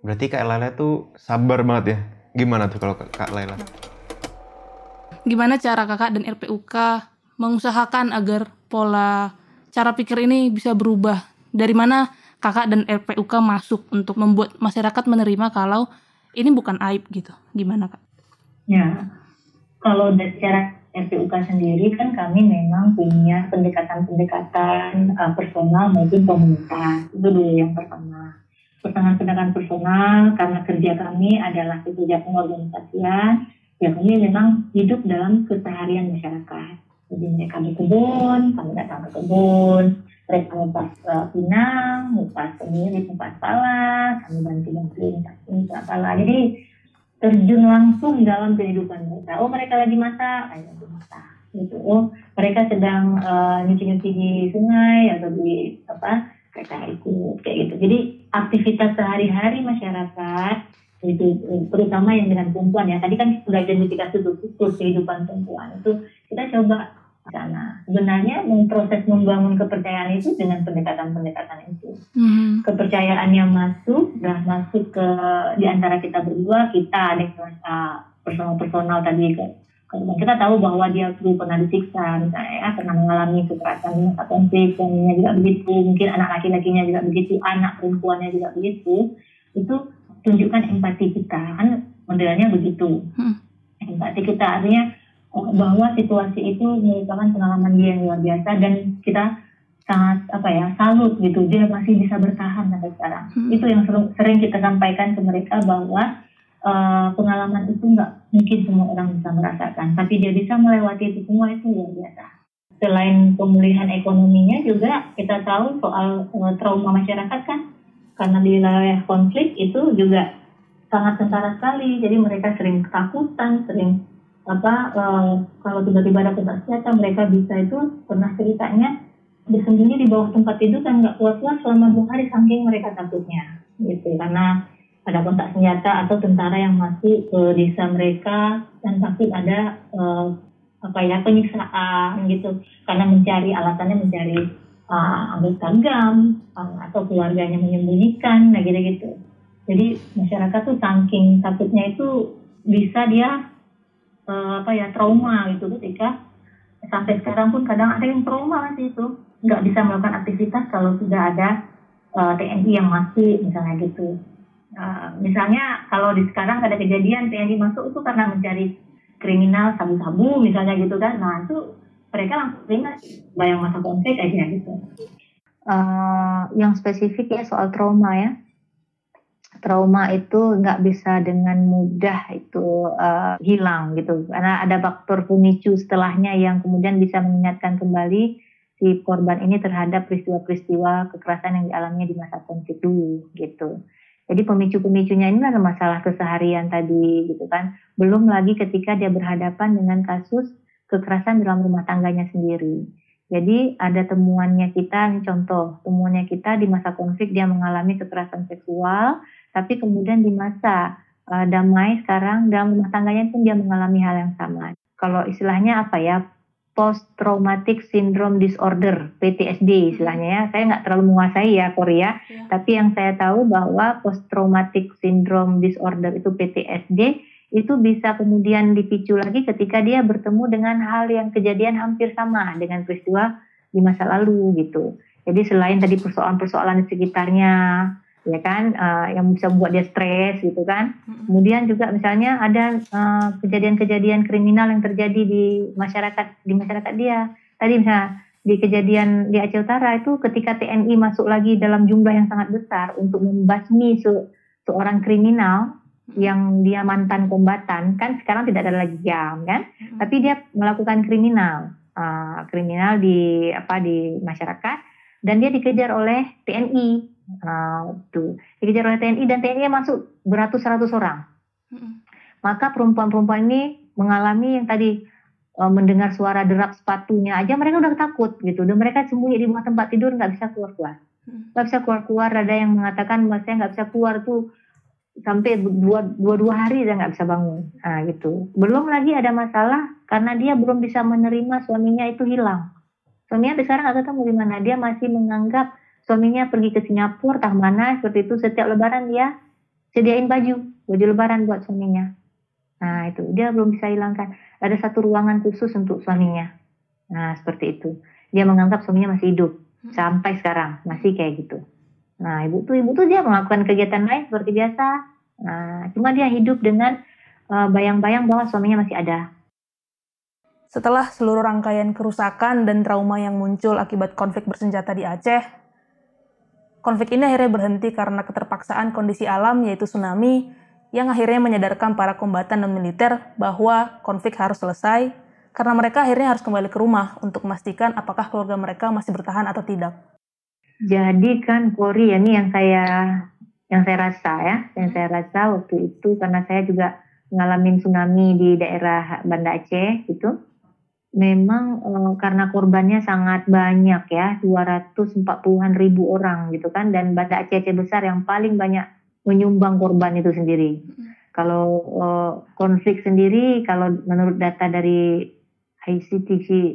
berarti Kak Laila tuh sabar banget ya. Gimana tuh kalau Kak Laila? Gimana cara kakak dan RPUK mengusahakan agar pola cara pikir ini bisa berubah? Dari mana kakak dan RPUK masuk untuk membuat masyarakat menerima kalau ini bukan aib gitu? Gimana kak? Ya, kalau dari secara RPUK sendiri kan kami memang punya pendekatan-pendekatan uh, personal maupun komunitas. Itu dulu yang pertama. Pendekatan-pendekatan personal karena kerja kami adalah kerja pengorganisasian, ya kami memang hidup dalam keseharian masyarakat. Jadi mereka berkebun, kami datang ke kebun, mereka ngupas uh, pinang, ngupas sendiri, ngupas pala, kami bantu-bantuin ngupas pala. Jadi terjun langsung dalam kehidupan mereka. Oh mereka lagi masak, ayo masak. Gitu. Oh mereka sedang uh, nyuci-nyuci di sungai atau di apa, mereka ikut kayak gitu. Jadi aktivitas sehari-hari masyarakat itu terutama yang dengan perempuan ya. Tadi kan sudah identifikasi tuh kehidupan perempuan itu kita coba sana. Sebenarnya memproses membangun kepercayaan itu dengan pendekatan-pendekatan itu Hmm. kepercayaan yang masuk udah masuk ke di antara kita berdua kita ada merasa personal-personal tadi kalau kita tahu bahwa dia dulu pernah disiksa misalnya ya pernah mengalami kekerasan konflik suaminya juga begitu mungkin anak laki-lakinya juga begitu anak perempuannya juga begitu itu tunjukkan empati kita kan modelnya begitu Hmm. empati kita artinya bahwa situasi itu merupakan pengalaman dia yang luar biasa dan kita sangat apa ya salut gitu. Dia masih bisa bertahan sampai sekarang. Hmm. itu yang sering, sering kita sampaikan ke mereka bahwa eh, pengalaman itu nggak mungkin semua orang bisa merasakan. Tapi dia bisa melewati itu semua itu luar biasa. Selain pemulihan ekonominya juga kita tahu soal eh, trauma masyarakat kan? Karena di wilayah konflik itu juga sangat kentara sekali. Jadi mereka sering ketakutan sering apa eh, kalau tiba-tiba ada senjata mereka bisa itu pernah ceritanya bersembunyi di bawah tempat tidur dan nggak keluar-keluar selama dua hari saking mereka takutnya gitu. Karena ada kontak senjata atau tentara yang masuk ke desa mereka dan takut ada eh, apa ya penyiksaan gitu. Karena mencari alasannya mencari uh, anggota gam uh, atau keluarganya menyembunyikan nah gitu gitu jadi masyarakat tuh saking takutnya itu bisa dia eh, apa ya trauma gitu ketika sampai sekarang pun kadang ada yang trauma sih itu. Nggak bisa melakukan aktivitas kalau sudah ada eh, TNI yang masuk misalnya gitu. Eh, misalnya kalau di sekarang ada kejadian TNI masuk itu karena mencari kriminal sabu-sabu misalnya gitu kan. Nah itu mereka langsung ingat bayang masa konflik aja gitu. Eh, yang spesifik ya soal trauma ya trauma itu nggak bisa dengan mudah itu eh, hilang gitu karena ada faktor pemicu setelahnya yang kemudian bisa mengingatkan kembali si korban ini terhadap peristiwa-peristiwa kekerasan yang dialaminya di masa konflik dulu gitu. Jadi pemicu-pemicunya ini adalah masalah keseharian tadi gitu kan. Belum lagi ketika dia berhadapan dengan kasus kekerasan dalam rumah tangganya sendiri. Jadi ada temuannya kita, ini contoh temuannya kita di masa konflik dia mengalami kekerasan seksual, tapi kemudian di masa uh, damai sekarang dalam rumah tangganya pun dia mengalami hal yang sama. Kalau istilahnya apa ya? Post traumatic syndrome disorder (PTSD) istilahnya ya. Saya nggak terlalu menguasai ya Korea, Ya. tapi yang saya tahu bahwa post traumatic syndrome disorder itu PTSD itu bisa kemudian dipicu lagi ketika dia bertemu dengan hal yang kejadian hampir sama dengan peristiwa di masa lalu gitu. Jadi selain tadi persoalan-persoalan di sekitarnya, ya kan, uh, yang bisa membuat dia stres gitu kan. Kemudian juga misalnya ada uh, kejadian-kejadian kriminal yang terjadi di masyarakat di masyarakat dia. Tadi misalnya di kejadian di Aceh Utara itu ketika TNI masuk lagi dalam jumlah yang sangat besar untuk membasmi se seorang kriminal yang dia mantan kombatan kan sekarang tidak ada lagi jam kan? Tapi dia melakukan kriminal uh, kriminal di apa di masyarakat dan dia dikejar oleh TNI uh, tuh dikejar oleh TNI dan TNI masuk beratus-ratus orang. Maka perempuan-perempuan ini mengalami yang tadi uh, mendengar suara derap sepatunya aja mereka udah takut gitu. Dan mereka sembunyi di bawah tempat tidur nggak bisa keluar keluar nggak bisa keluar keluar ada yang mengatakan bahwa saya nggak bisa keluar tuh sampai dua, dua dua hari dia nggak bisa bangun. Nah gitu. Belum lagi ada masalah karena dia belum bisa menerima suaminya itu hilang. Suaminya sekarang nggak ketemu. Di mana dia masih menganggap suaminya pergi ke Singapura tah mana seperti itu. Setiap lebaran dia sediain baju baju lebaran buat suaminya. Nah itu. Dia belum bisa hilangkan. Ada satu ruangan khusus untuk suaminya. Nah, seperti itu. Dia menganggap suaminya masih hidup. Sampai sekarang. Masih kayak gitu. Nah, ibu tuh ibu tuh dia melakukan kegiatan lain seperti biasa. Nah, cuma dia hidup dengan bayang bayang-bayang bahwa suaminya masih ada. Setelah seluruh rangkaian kerusakan dan trauma yang muncul akibat konflik bersenjata di Aceh, konflik ini akhirnya berhenti karena keterpaksaan kondisi alam yaitu tsunami yang akhirnya menyadarkan para kombatan dan militer bahwa konflik harus selesai karena mereka akhirnya harus kembali ke rumah untuk memastikan apakah keluarga mereka masih bertahan atau tidak. Jadi kan Kori ya ini yang saya yang saya rasa ya, yang saya rasa waktu itu karena saya juga ngalamin tsunami di daerah Banda Aceh gitu. Memang eh, karena korbannya sangat banyak ya, 240-an ribu orang gitu kan dan Banda Aceh Aceh besar yang paling banyak menyumbang korban itu sendiri. Kalau uh, konflik sendiri, kalau menurut data dari ICT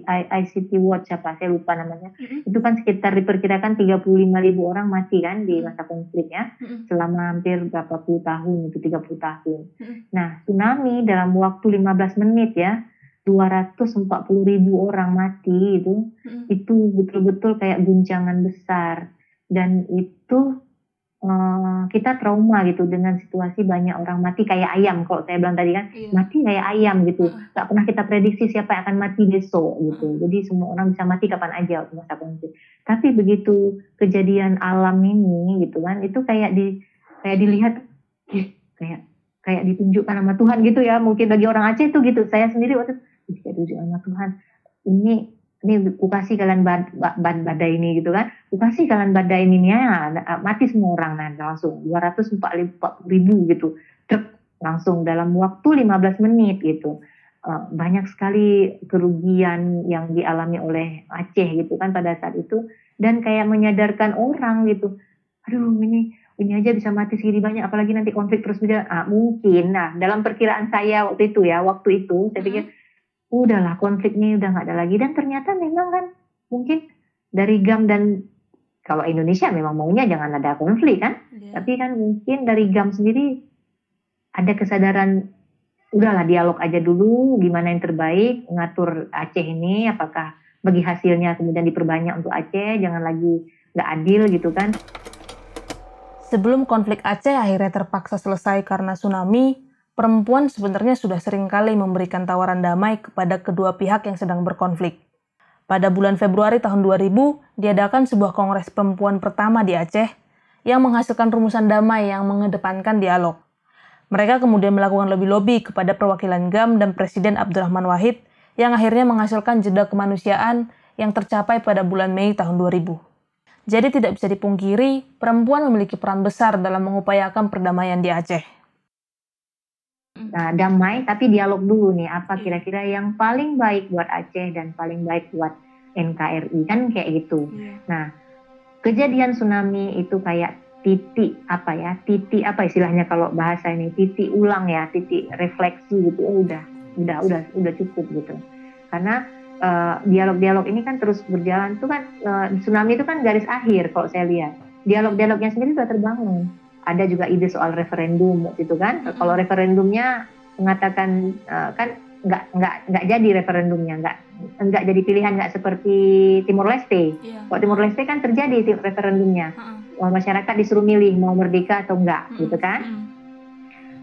ICT Watch apa saya lupa namanya, mm-hmm. itu kan sekitar diperkirakan 35 ribu orang mati kan di masa konflik ya, mm-hmm. selama hampir berapa puluh tahun itu 30 tahun. Mm-hmm. Nah tsunami dalam waktu 15 menit ya, 240 ribu orang mati itu, mm-hmm. itu betul-betul kayak guncangan besar dan itu uh, kita trauma gitu dengan situasi banyak orang mati kayak ayam kalau saya bilang tadi kan. Iya. mati kayak ayam gitu. Nggak pernah kita prediksi siapa yang akan mati besok gitu. Jadi semua orang bisa mati kapan aja waktu masa konflik tapi begitu kejadian alam ini gitu kan itu kayak di kayak dilihat kayak kayak ditunjukkan sama Tuhan gitu ya. Mungkin bagi orang Aceh itu gitu. Saya sendiri waktu itu kayak ditunjukkan sama Tuhan. Ini ini ku kasih kalian bad, bad, badai ini gitu kan. Ku kasih kalian badai ini ya mati semua orang nah langsung 240 ribu gitu. Truk, langsung dalam waktu 15 menit gitu. Uh, banyak sekali kerugian yang dialami oleh Aceh gitu kan pada saat itu. Dan kayak menyadarkan orang gitu aduh ini ini aja bisa mati segini banyak apalagi nanti konflik terus berjalan. Ah, mungkin. Nah dalam perkiraan saya waktu itu ya waktu itu saya pikir udahlah konfliknya udah nggak ada lagi. Dan ternyata memang kan mungkin dari GAM dan kalau Indonesia memang maunya jangan ada konflik kan? Yeah. tapi kan mungkin dari GAM sendiri ada kesadaran udahlah dialog aja dulu gimana yang terbaik ngatur Aceh ini apakah bagi hasilnya kemudian diperbanyak untuk Aceh jangan lagi nggak adil gitu kan. Sebelum konflik Aceh akhirnya terpaksa selesai karena tsunami perempuan sebenarnya sudah sering kali memberikan tawaran damai kepada kedua pihak yang sedang berkonflik. Pada bulan Februari tahun 2000, diadakan sebuah kongres perempuan pertama di Aceh yang menghasilkan rumusan damai yang mengedepankan dialog. Mereka kemudian melakukan lobby-lobby kepada perwakilan GAM dan Presiden Abdurrahman Wahid yang akhirnya menghasilkan jeda kemanusiaan yang tercapai pada bulan Mei tahun 2000. Jadi tidak bisa dipungkiri, perempuan memiliki peran besar dalam mengupayakan perdamaian di Aceh. Nah, damai tapi dialog dulu nih apa iya. kira-kira yang paling baik buat Aceh dan paling baik buat NKRI kan kayak gitu. Yeah. Nah, kejadian tsunami itu kayak titik apa ya? Titik apa istilahnya kalau bahasa ini? Titik ulang ya, titik refleksi gitu. Oh, udah, udah, udah, udah cukup gitu. Karena eh, dialog-dialog uh, ini kan terus berjalan tuh kan uh, tsunami itu kan garis akhir kalau saya lihat. Dialog-dialognya sendiri sudah terbangun ada juga ide soal referendum gitu kan. Kalau referendumnya mengatakan uh, kan nggak nggak nggak jadi referendumnya, nggak nggak jadi pilihan nggak seperti Timor Leste. Iya. Kalau Timor Leste kan terjadi referendumnya, Heeh. Wah, masyarakat disuruh milih mau merdeka atau enggak, Mm, gitu kan? mm,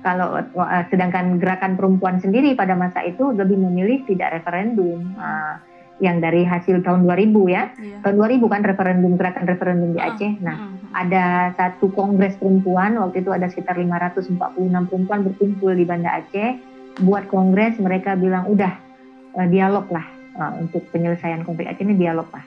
Kalau uh, sedangkan gerakan perempuan sendiri pada masa itu lebih memilih tidak referendum, uh, yang dari hasil tahun 2000 ya, Iya. tahun 2000 kan referendum gerakan referendum di Ah, Aceh. Nah, mm, mm. ada satu kongres perempuan waktu itu ada sekitar 546 perempuan berkumpul di Banda Aceh. Buat kongres mereka bilang udah eh, dialog lah eh, untuk penyelesaian konflik Aceh ini dialog lah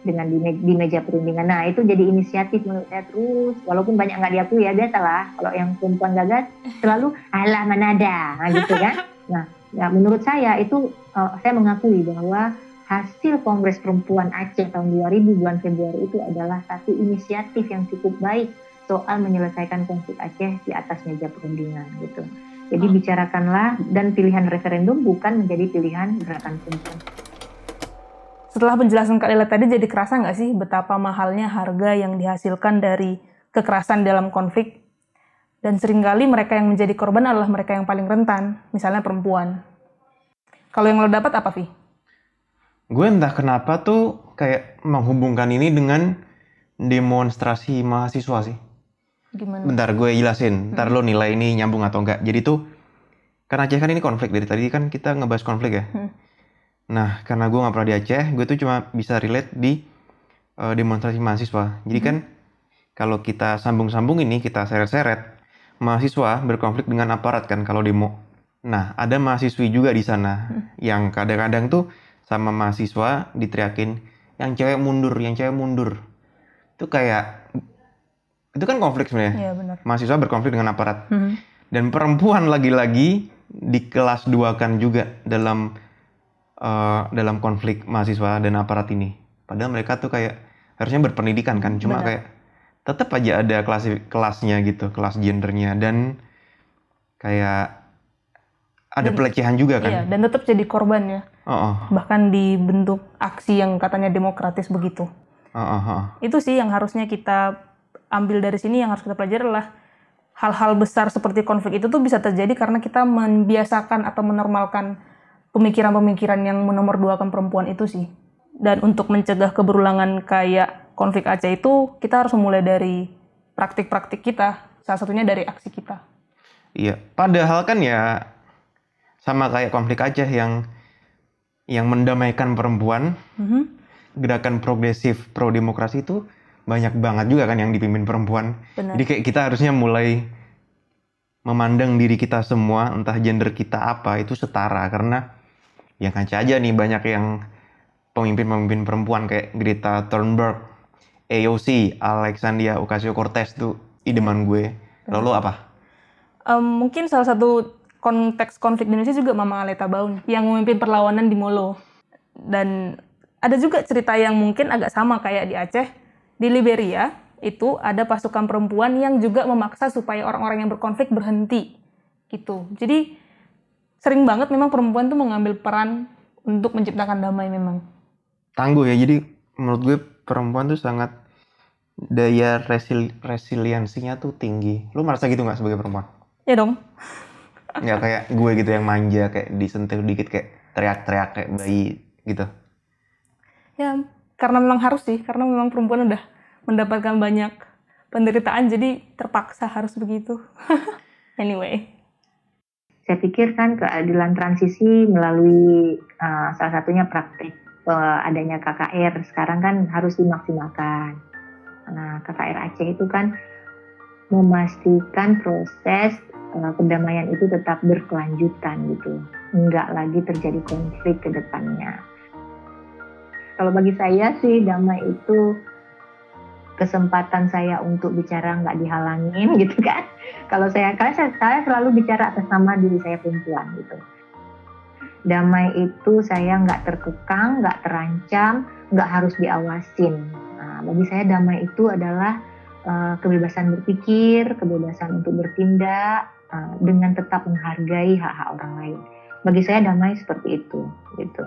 dengan di, me- di meja perundingan. Nah itu jadi inisiatif menurut saya terus. Walaupun banyak nggak diakui ya biasalah. Kalau yang perempuan gagas selalu alah mana ada nah, gitu kan. Nah ya menurut saya itu eh, saya mengakui bahwa hasil Kongres Perempuan Aceh tahun 2000 bulan Februari itu adalah satu inisiatif yang cukup baik soal menyelesaikan konflik Aceh di atas meja perundingan gitu. Jadi Oh. bicarakanlah dan pilihan referendum bukan menjadi pilihan gerakan perempuan. Setelah penjelasan Kak Lila tadi jadi kerasa nggak sih betapa mahalnya harga yang dihasilkan dari kekerasan dalam konflik? Dan sering kali mereka yang menjadi korban adalah mereka yang paling rentan, misalnya perempuan. Kalau yang lo dapat apa, Vi? Gue entah kenapa tuh kayak menghubungkan ini dengan demonstrasi mahasiswa sih. Gimana? Bentar gue jelasin, ntar lo nilai ini nyambung atau enggak. Jadi tuh, karena Aceh kan ini konflik, dari tadi kan kita ngebahas konflik ya. Hmm. Nah, karena gue nggak pernah di Aceh, gue tuh cuma bisa relate di eh, demonstrasi mahasiswa. Jadi kan, kalau kita sambung-sambung ini, kita seret-seret, mahasiswa berkonflik dengan aparat kan kalau demo. Nah, ada mahasiswi juga di sana yang kadang-kadang tuh sama mahasiswa diteriakin yang cewek mundur, yang cewek mundur. Itu kayak itu kan konflik sebenarnya. Iya benar. Mahasiswa berkonflik dengan aparat Mhm. dan perempuan lagi-lagi di kelas dua kan juga dalam eh, dalam konflik mahasiswa dan aparat ini. Padahal mereka tuh kayak harusnya berpendidikan kan, cuma Benar. kayak tetap aja ada kelas kelasnya gitu, kelas gendernya dan kayak ada pelecehan juga Iya, kan. dan tetap jadi korban ya. Oh, oh, Bahkan dibentuk aksi yang katanya demokratis begitu. oh, oh, oh. Itu sih yang harusnya kita ambil dari sini yang harus kita pelajari adalah hal-hal besar seperti konflik itu tuh bisa terjadi karena kita membiasakan atau menormalkan pemikiran-pemikiran yang menomorduakan perempuan itu sih. Dan untuk mencegah keberulangan kayak konflik Aceh itu, kita harus memulai dari praktik-praktik kita. Salah satunya dari aksi kita. Iya, padahal kan ya sama kayak konflik Aceh yang yang mendamaikan perempuan, Mhm. gerakan progresif pro demokrasi itu banyak banget juga kan yang dipimpin perempuan. Benar. Jadi kayak kita harusnya mulai memandang diri kita semua, entah gender kita apa, itu setara karena yang kaca aja nih banyak yang pemimpin-pemimpin perempuan kayak Greta Thunberg, AOC, Alexandria Ocasio-Cortez tuh idaman gue. Lalu apa? Em, mungkin salah satu konteks konflik di Indonesia juga Mama Aleta Baun yang memimpin perlawanan di Molo. Dan ada juga cerita yang mungkin agak sama kayak di Aceh. Di Liberia itu ada pasukan perempuan yang juga memaksa supaya orang-orang yang berkonflik berhenti. Gitu. Jadi sering banget memang perempuan tuh mengambil peran untuk menciptakan damai memang. Tangguh ya. Jadi menurut gue perempuan tuh sangat daya resil resiliensinya tuh tinggi. Lu merasa gitu nggak sebagai perempuan? Ya dong. Nggak kayak gue gitu yang manja kayak disentuh dikit kayak teriak-teriak kayak bayi gitu. Ya, karena memang harus sih, karena memang perempuan udah mendapatkan banyak penderitaan, jadi terpaksa harus begitu. anyway, Saya pikir kan keadilan transisi melalui uh, salah satunya praktik uh, adanya KKR sekarang kan harus dimaksimalkan. Nah, KKR Aceh itu kan memastikan proses uh, itu tetap berkelanjutan gitu, enggak lagi terjadi konflik ke depannya. Kalau bagi saya sih damai itu kesempatan saya untuk bicara nggak dihalangin gitu kan. Kalau saya karena saya, saya selalu bicara atas nama diri saya perempuan gitu. Damai itu saya nggak terkekang nggak terancam nggak harus diawasin. Nah, bagi saya damai itu adalah uh, kebebasan berpikir kebebasan untuk bertindak uh, dengan tetap menghargai hak-hak orang lain. Bagi saya damai seperti itu gitu